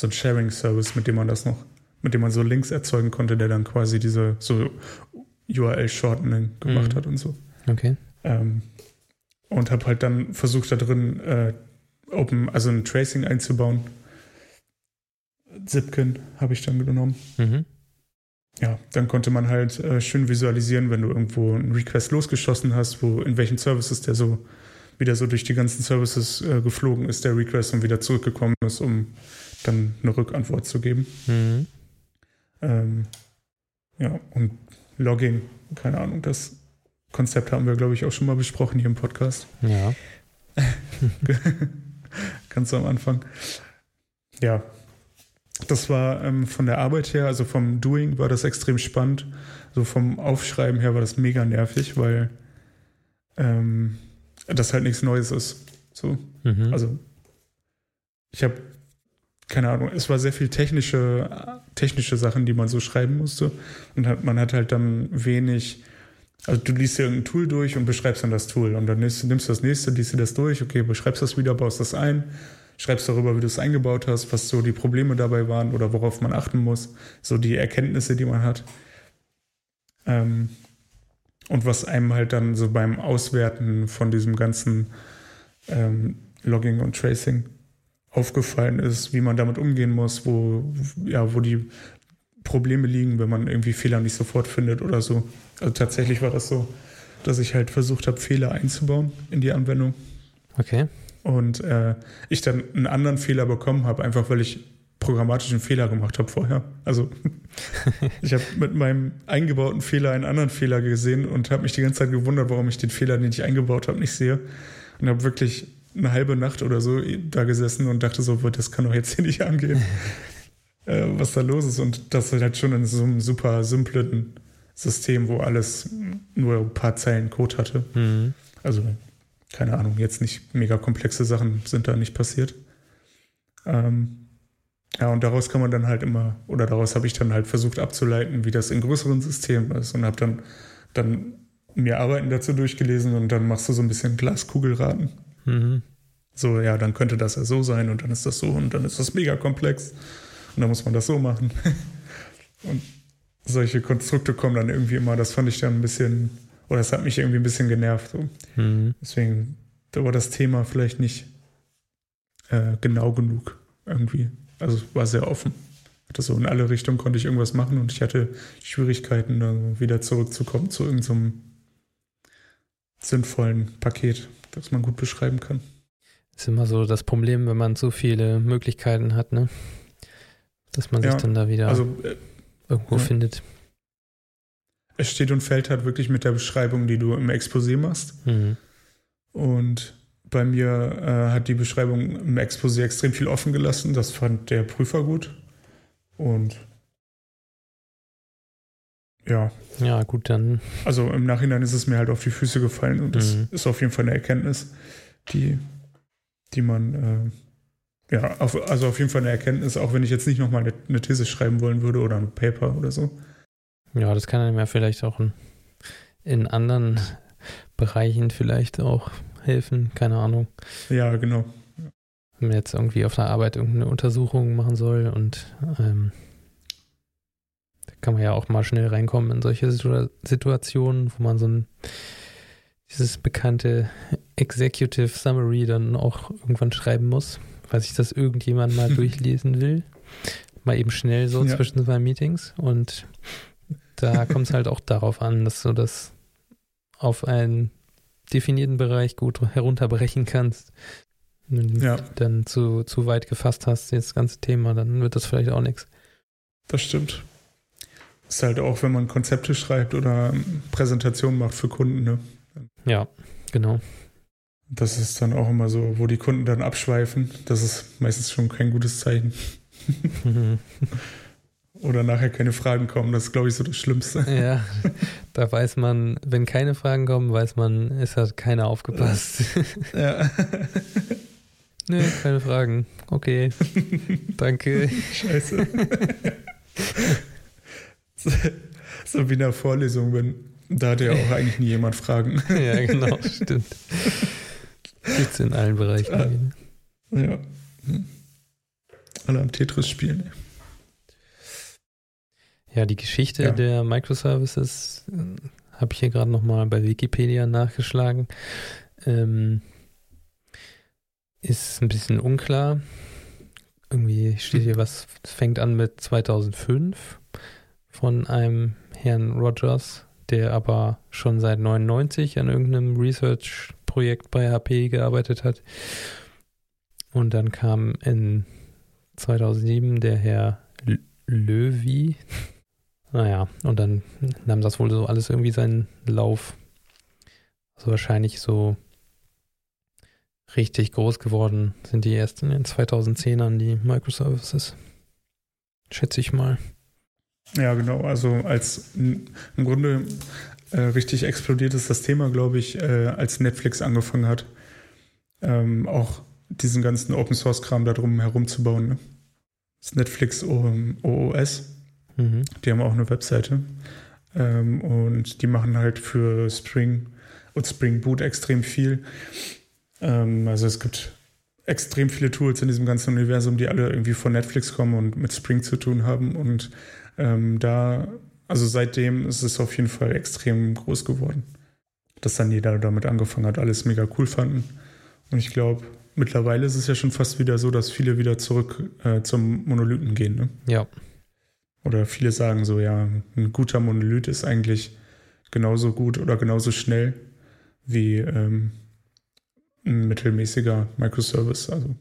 So ein Sharing-Service, mit dem man das noch, mit dem man so Links erzeugen konnte, der dann quasi diese so URL-Shortening gemacht mhm. hat und so. Okay. Ähm, und habe halt dann versucht, da drin äh, Open, also ein Tracing einzubauen. Zipkin habe ich dann genommen. Mhm. Ja, dann konnte man halt äh, schön visualisieren, wenn du irgendwo einen Request losgeschossen hast, wo in welchen Services der so wieder so durch die ganzen Services äh, geflogen ist, der Request und wieder zurückgekommen ist, um dann eine Rückantwort zu geben. Mhm. Ähm, ja, und Logging, keine Ahnung, das Konzept haben wir, glaube ich, auch schon mal besprochen hier im Podcast. Ja. Ganz am Anfang. Ja. Das war ähm, von der Arbeit her, also vom Doing war das extrem spannend. So vom Aufschreiben her war das mega nervig, weil ähm, das halt nichts Neues ist. So. Mhm. Also ich habe keine Ahnung, es war sehr viel technische, technische Sachen, die man so schreiben musste. Und hat, man hat halt dann wenig also du liest dir irgendein Tool durch und beschreibst dann das Tool und dann nimmst, nimmst du das nächste, liest dir das durch, okay, beschreibst das wieder, baust das ein, schreibst darüber, wie du es eingebaut hast, was so die Probleme dabei waren oder worauf man achten muss, so die Erkenntnisse, die man hat. Ähm, und was einem halt dann so beim Auswerten von diesem ganzen ähm, Logging und Tracing aufgefallen ist, wie man damit umgehen muss, wo, ja, wo die Probleme liegen, wenn man irgendwie Fehler nicht sofort findet oder so. Also tatsächlich war das so, dass ich halt versucht habe, Fehler einzubauen in die Anwendung. Okay. Und äh, ich dann einen anderen Fehler bekommen habe, einfach weil ich programmatischen Fehler gemacht habe vorher. Also ich habe mit meinem eingebauten Fehler einen anderen Fehler gesehen und habe mich die ganze Zeit gewundert, warum ich den Fehler, den ich eingebaut habe, nicht sehe. Und habe wirklich eine halbe Nacht oder so da gesessen und dachte so, das kann doch jetzt hier nicht angehen, äh, was da los ist. Und das halt schon in so einem super simplen System, wo alles nur ein paar Zeilen Code hatte. Mhm. Also, keine Ahnung, jetzt nicht mega komplexe Sachen sind da nicht passiert. Ähm, ja, und daraus kann man dann halt immer, oder daraus habe ich dann halt versucht abzuleiten, wie das in größeren Systemen ist und habe dann, dann mir Arbeiten dazu durchgelesen und dann machst du so ein bisschen Glaskugelraten. Mhm. So, ja, dann könnte das ja so sein und dann ist das so und dann ist das mega komplex und dann muss man das so machen. und solche Konstrukte kommen dann irgendwie immer, das fand ich dann ein bisschen, oder das hat mich irgendwie ein bisschen genervt. So. Mhm. Deswegen war das Thema vielleicht nicht äh, genau genug irgendwie. Also es war sehr offen. Hatte so in alle Richtungen konnte ich irgendwas machen und ich hatte Schwierigkeiten, wieder zurückzukommen zu irgendeinem sinnvollen Paket, das man gut beschreiben kann. Ist immer so das Problem, wenn man so viele Möglichkeiten hat, ne? Dass man sich ja, dann da wieder. Also äh, irgendwo ja. findet. Es steht und fällt halt wirklich mit der Beschreibung, die du im Exposé machst. Mhm. Und bei mir äh, hat die Beschreibung im Exposé extrem viel offen gelassen. Das fand der Prüfer gut. Und ja. Ja, gut, dann. Also im Nachhinein ist es mir halt auf die Füße gefallen und das mhm. ist auf jeden Fall eine Erkenntnis, die, die man äh, ja, auf, also auf jeden Fall eine Erkenntnis, auch wenn ich jetzt nicht nochmal eine, eine These schreiben wollen würde oder ein Paper oder so. Ja, das kann einem ja vielleicht auch in, in anderen Bereichen vielleicht auch helfen, keine Ahnung. Ja, genau. Wenn man jetzt irgendwie auf der Arbeit irgendeine Untersuchung machen soll und ähm, kann man ja auch mal schnell reinkommen in solche Situationen, wo man so ein dieses bekannte Executive Summary dann auch irgendwann schreiben muss falls ich das irgendjemand mal durchlesen will. Mal eben schnell so ja. zwischen zwei Meetings. Und da kommt es halt auch darauf an, dass du das auf einen definierten Bereich gut herunterbrechen kannst, wenn du Ja. dann zu, zu weit gefasst hast, das ganze Thema, dann wird das vielleicht auch nichts. Das stimmt. Ist halt auch, wenn man Konzepte schreibt oder Präsentationen macht für Kunden, ne? Ja, genau. Das ist dann auch immer so, wo die Kunden dann abschweifen. Das ist meistens schon kein gutes Zeichen. Oder nachher keine Fragen kommen. Das ist, glaube ich, so das Schlimmste. ja, da weiß man, wenn keine Fragen kommen, weiß man, es hat keiner aufgepasst. Ja. Nö, keine Fragen. Okay, danke. Scheiße. So- wie in der Vorlesung, wenn da hatte ja auch eigentlich nie jemand Fragen. ja, genau, stimmt. Gibt's in allen Bereichen. Ja. Alle am Tetris spielen. Ja, die Geschichte Ja. der Microservices äh, habe ich hier gerade nochmal bei Wikipedia nachgeschlagen. Ähm, ist ein bisschen unklar. Irgendwie steht hier was, fängt an mit 2005 von einem Herrn Rogers, der aber schon seit 99 an irgendeinem Research-Projekt bei HP gearbeitet hat. Und dann kam in 2007 der Herr Löwy. Naja, und dann nahm das wohl so alles irgendwie seinen Lauf. Also wahrscheinlich so richtig groß geworden sind die erst in den 2010ern, die Microservices. Schätze ich mal. Ja, genau. Also als im Grunde äh, richtig explodiert ist das Thema, glaube ich, äh, als Netflix angefangen hat, ähm, auch diesen ganzen Open Source Kram da drum herum zu bauen. Ne? Das Netflix OOS, Mhm. die haben auch eine Webseite ähm, und die machen halt für Spring und Spring Boot extrem viel. Ähm, also es gibt extrem viele Tools in diesem ganzen Universum, die alle irgendwie von Netflix kommen und mit Spring zu tun haben und ähm, da, also seitdem ist es auf jeden Fall extrem groß geworden. Dass dann jeder damit angefangen hat, alles mega cool fanden. Und ich glaube, mittlerweile ist es ja schon fast wieder so, dass viele wieder zurück äh, zum Monolithen gehen. Ne? Ja, Oder viele sagen so, ja, ein guter Monolith ist eigentlich genauso gut oder genauso schnell wie ähm, ein mittelmäßiger Microservice. Also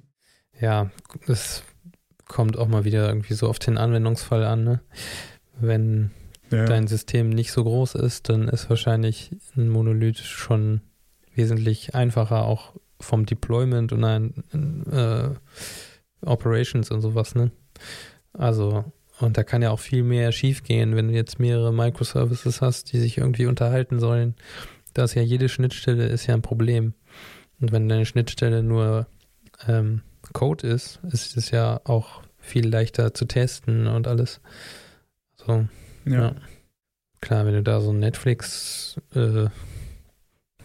ja, das kommt auch mal wieder irgendwie so auf den Anwendungsfall an. Ne? Wenn ja, dein System nicht so groß ist, dann ist wahrscheinlich ein Monolith schon wesentlich einfacher, auch vom Deployment und ein, äh, Operations und sowas, ne? Also, und da kann ja auch viel mehr schiefgehen, wenn du jetzt mehrere Microservices hast, die sich irgendwie unterhalten sollen. Da ist ja jede Schnittstelle ist ja ein Problem. Und wenn deine Schnittstelle nur ähm, Code ist, ist es ja auch viel leichter zu testen und alles. So, ja. ja. Klar, wenn du da so ein Netflix äh,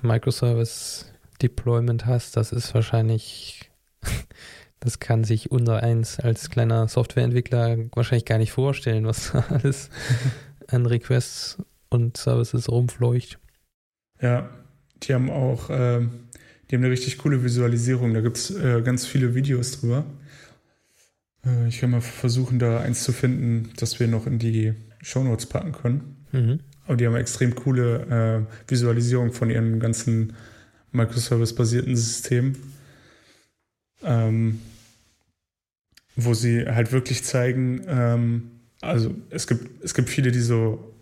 Microservice Deployment hast, das ist wahrscheinlich, das kann sich unser eins als kleiner Softwareentwickler wahrscheinlich gar nicht vorstellen, was da alles an Requests und Services rumfleucht. Ja, die haben auch, ähm, die haben eine richtig coole Visualisierung. Da gibt es äh, ganz viele Videos drüber. Äh, ich kann mal versuchen, da eins zu finden, das wir noch in die Shownotes packen können. Mhm. Aber die haben extrem coole äh, Visualisierung von ihren ganzen Microservice-basierten Systemen. Ähm, wo sie halt wirklich zeigen, ähm, also es gibt, es gibt viele, die so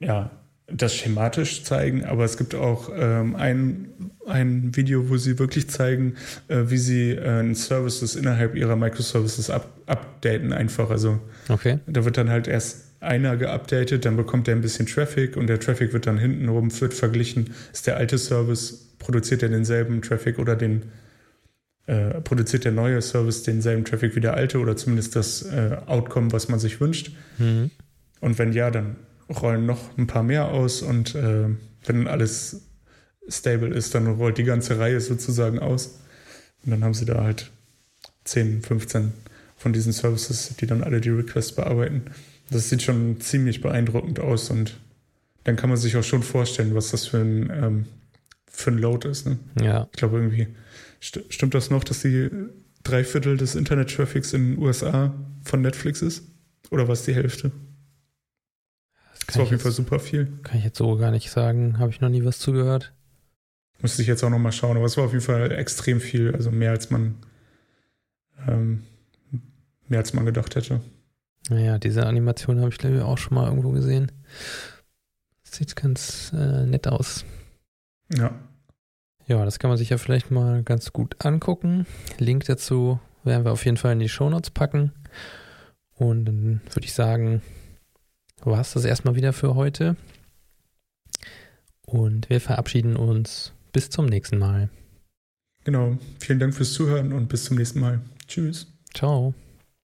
ja, das schematisch zeigen, aber es gibt auch ähm, ein, ein Video, wo sie wirklich zeigen, äh, wie sie äh, Services innerhalb ihrer Microservices up, updaten einfach. Also Okay. da wird dann halt erst einer geupdatet, dann bekommt er ein bisschen Traffic und der Traffic wird dann hintenrum wird verglichen. Ist der alte Service, produziert er denselben Traffic oder den äh, produziert der neue Service denselben Traffic wie der alte oder zumindest das äh, Outcome, was man sich wünscht? Mhm. Und wenn ja, dann rollen noch ein paar mehr aus und äh, wenn alles stable ist, dann rollt die ganze Reihe sozusagen aus. Und dann haben sie da halt 10, 15 von diesen Services, die dann alle die Requests bearbeiten. Das sieht schon ziemlich beeindruckend aus und dann kann man sich auch schon vorstellen, was das für ein, ähm, für ein Load ist. Ne? Ja. Ich glaube irgendwie, st stimmt das noch, dass die drei Viertel des Internet-Traffics in den USA von Netflix ist? Oder was die Hälfte? Das war auf jeden Fall super viel. Kann ich jetzt so gar nicht sagen. Habe ich noch nie was zugehört. Müsste ich jetzt auch nochmal schauen, aber es war auf jeden Fall extrem viel, also mehr als man ähm, mehr als man gedacht hätte. Naja, diese Animation habe ich glaube ich auch schon mal irgendwo gesehen. Sieht ganz äh, nett aus. Ja. Ja, das kann man sich ja vielleicht mal ganz gut angucken. Link dazu werden wir auf jeden Fall in die Shownotes packen. Und dann würde ich sagen, war es das erstmal wieder für heute. Und wir verabschieden uns bis zum nächsten Mal. Genau. Vielen Dank fürs Zuhören und bis zum nächsten Mal. Tschüss. Ciao.